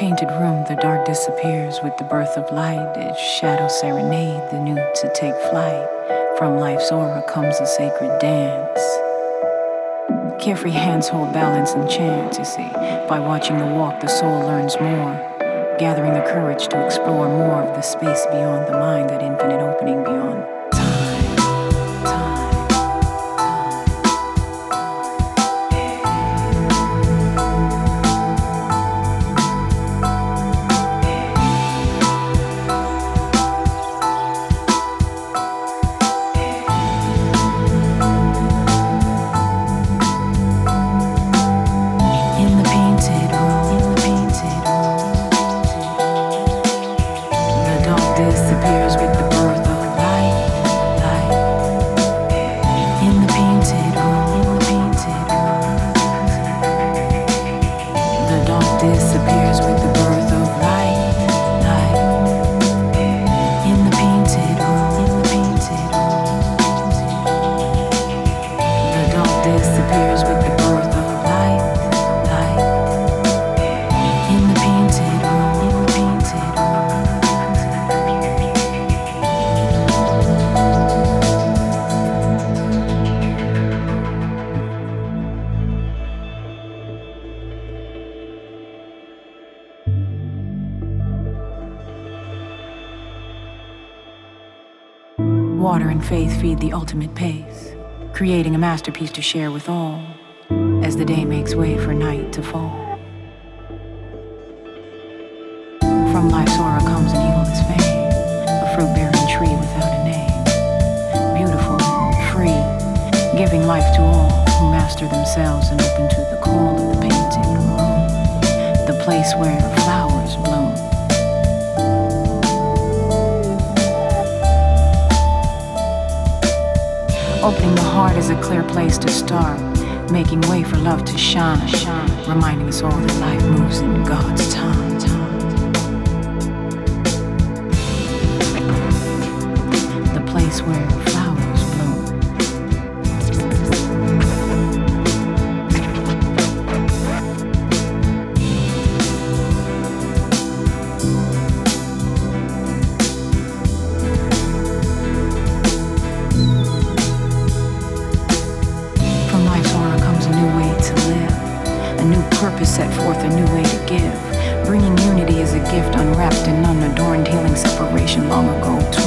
painted room, the dark disappears with the birth of light. Its shadow serenade the new to take flight. From life's aura comes a sacred dance. Carefree hands hold balance and chance, you see. By watching the walk, the soul learns more, gathering the courage to explore more of the space beyond the mind, that infinite opening beyond. The ultimate pace, creating a masterpiece to share with all as the day makes way for night to fall. Clear place to start, making way for love to shine, shine reminding us all that life moves in God's time. Set forth a new way to give. Bringing unity as a gift unwrapped and unadorned, healing separation long ago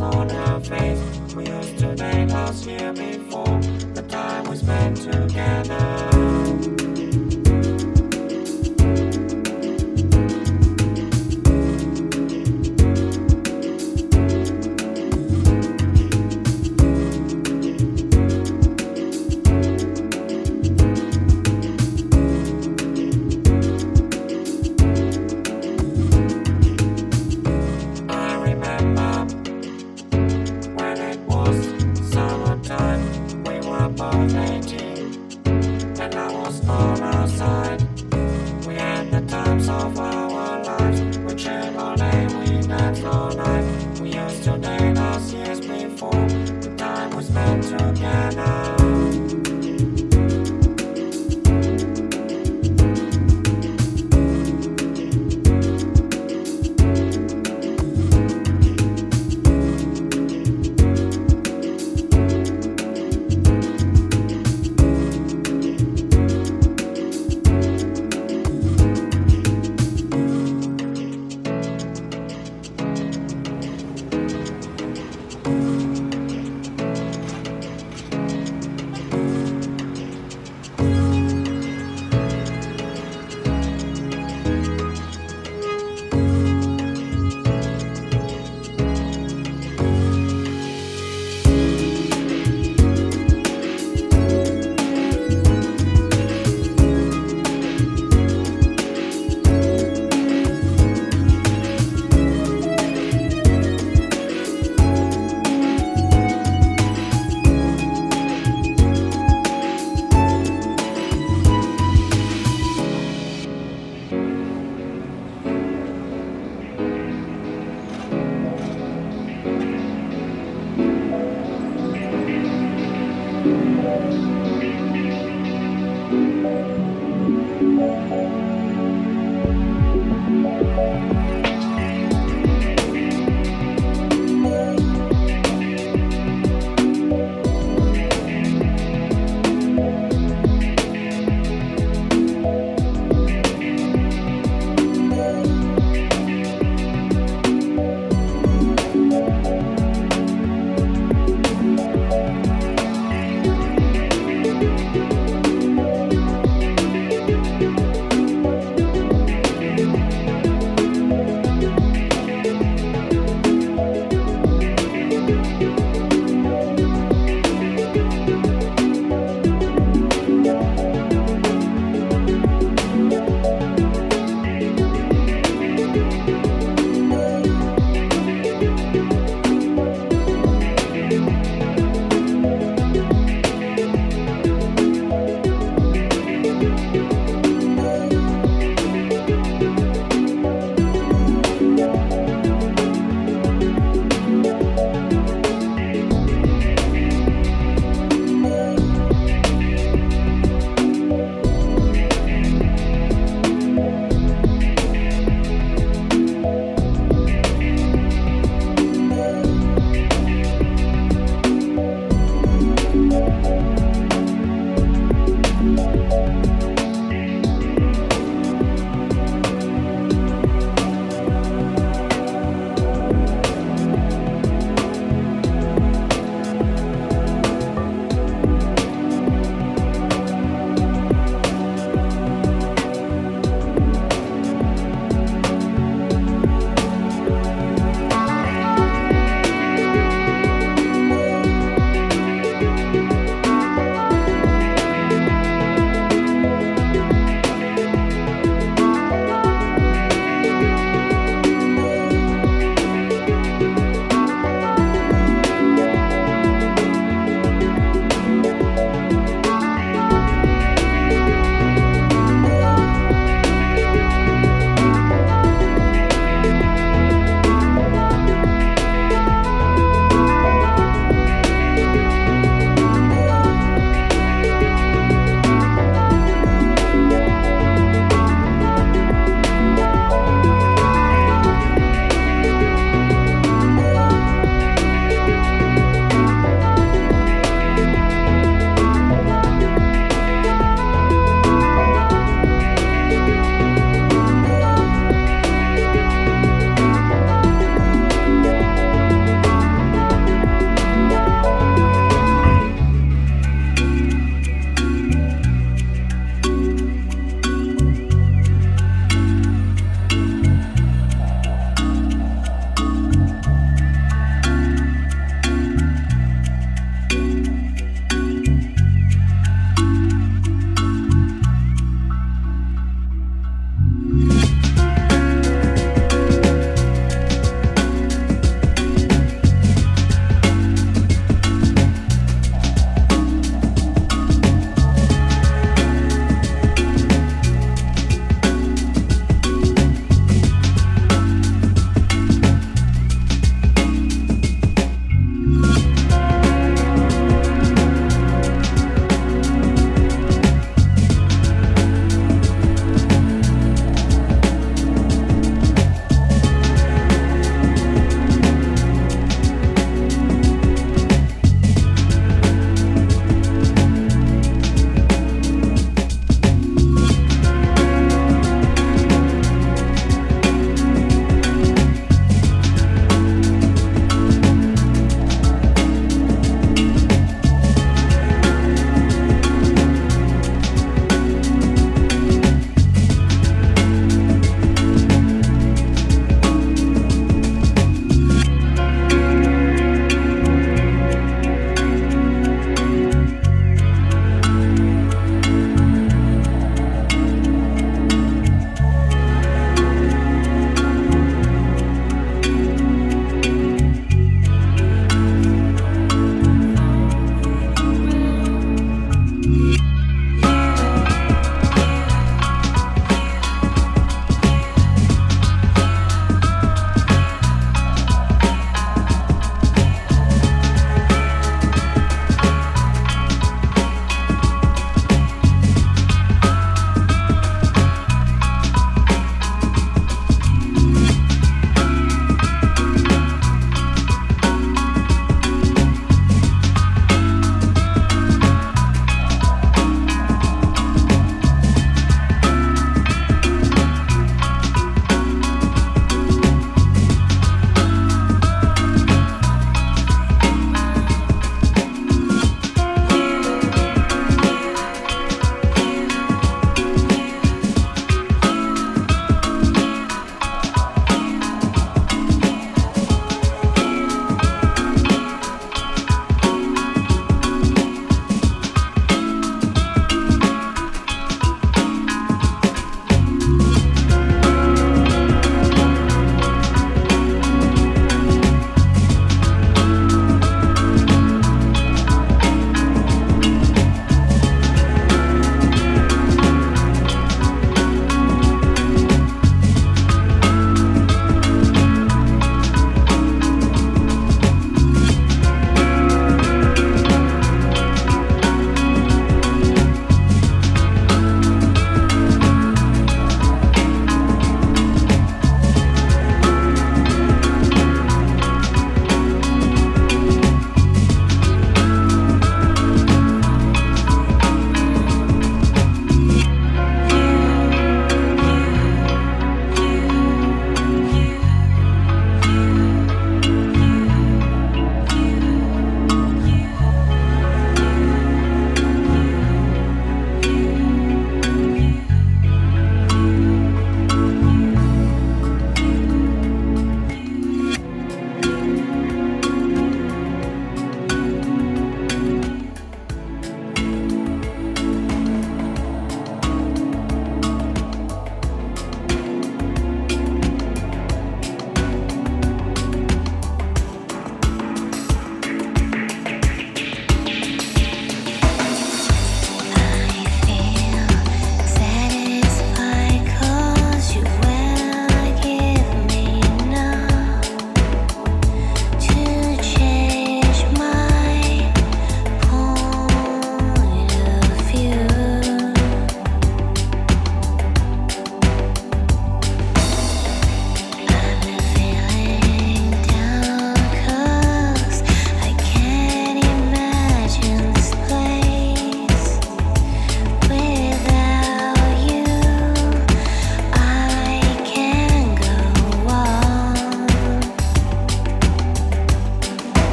on our face. We used to make lost here before the time we spent together.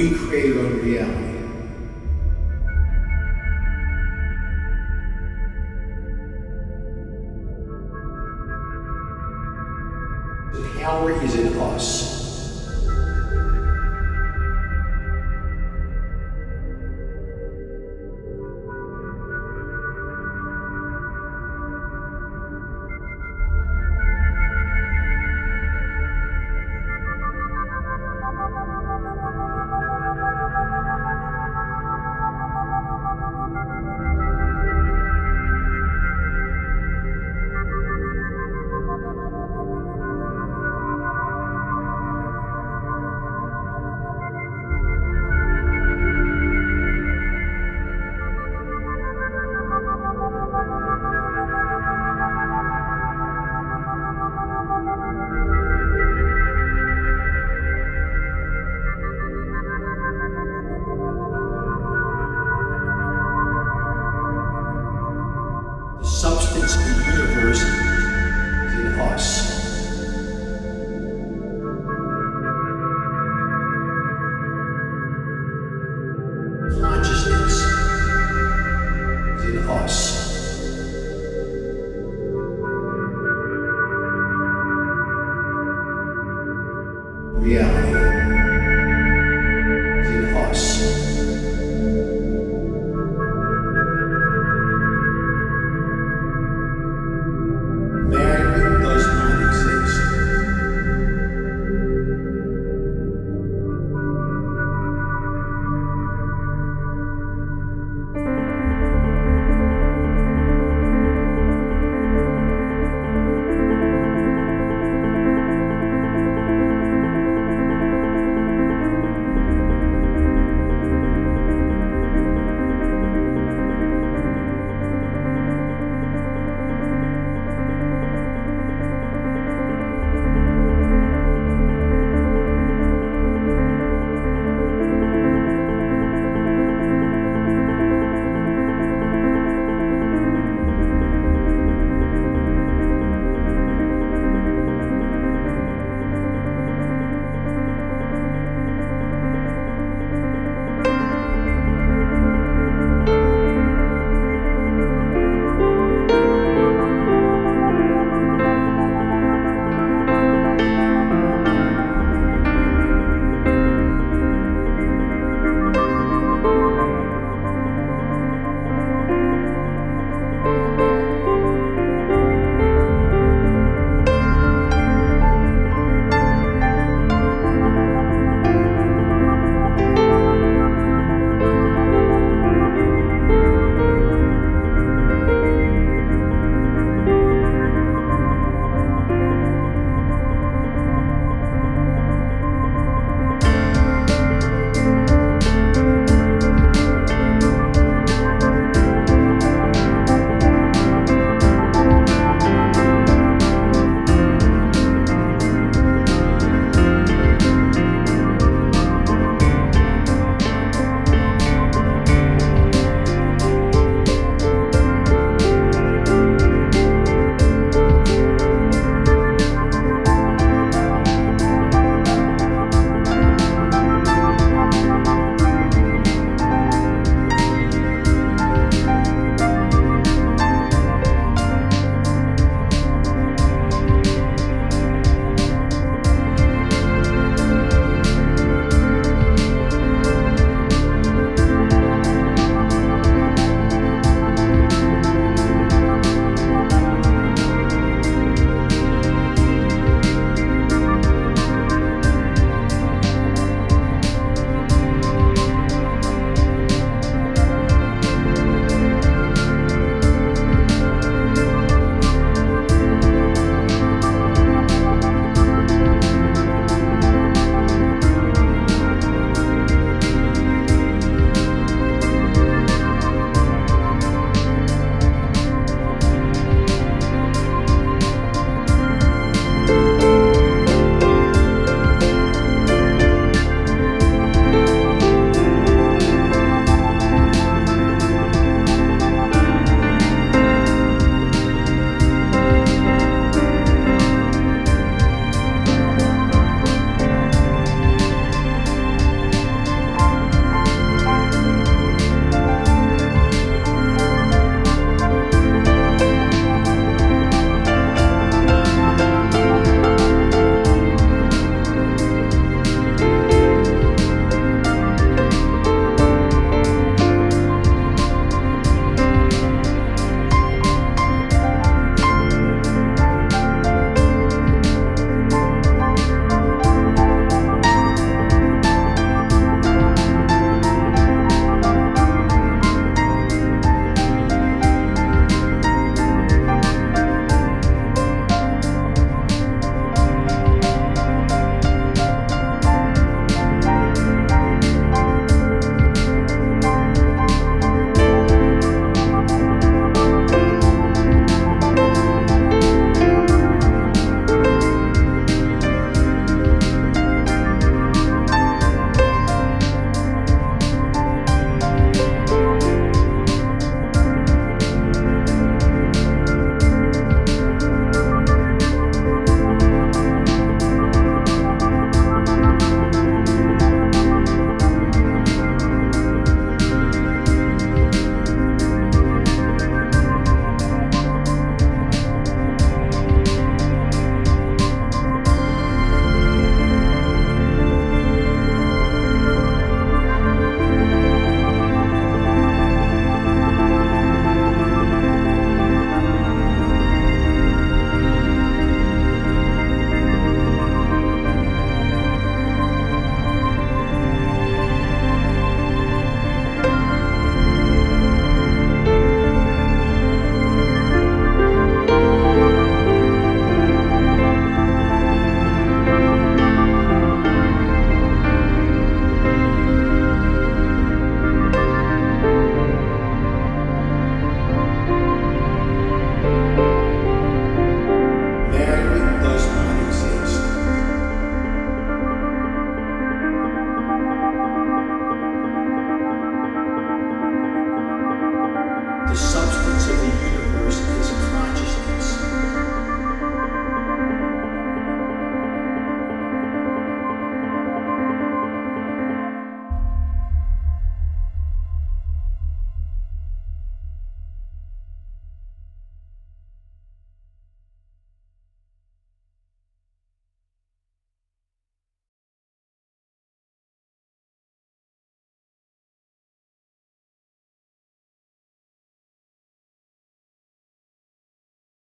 we create our reality. The power is in us.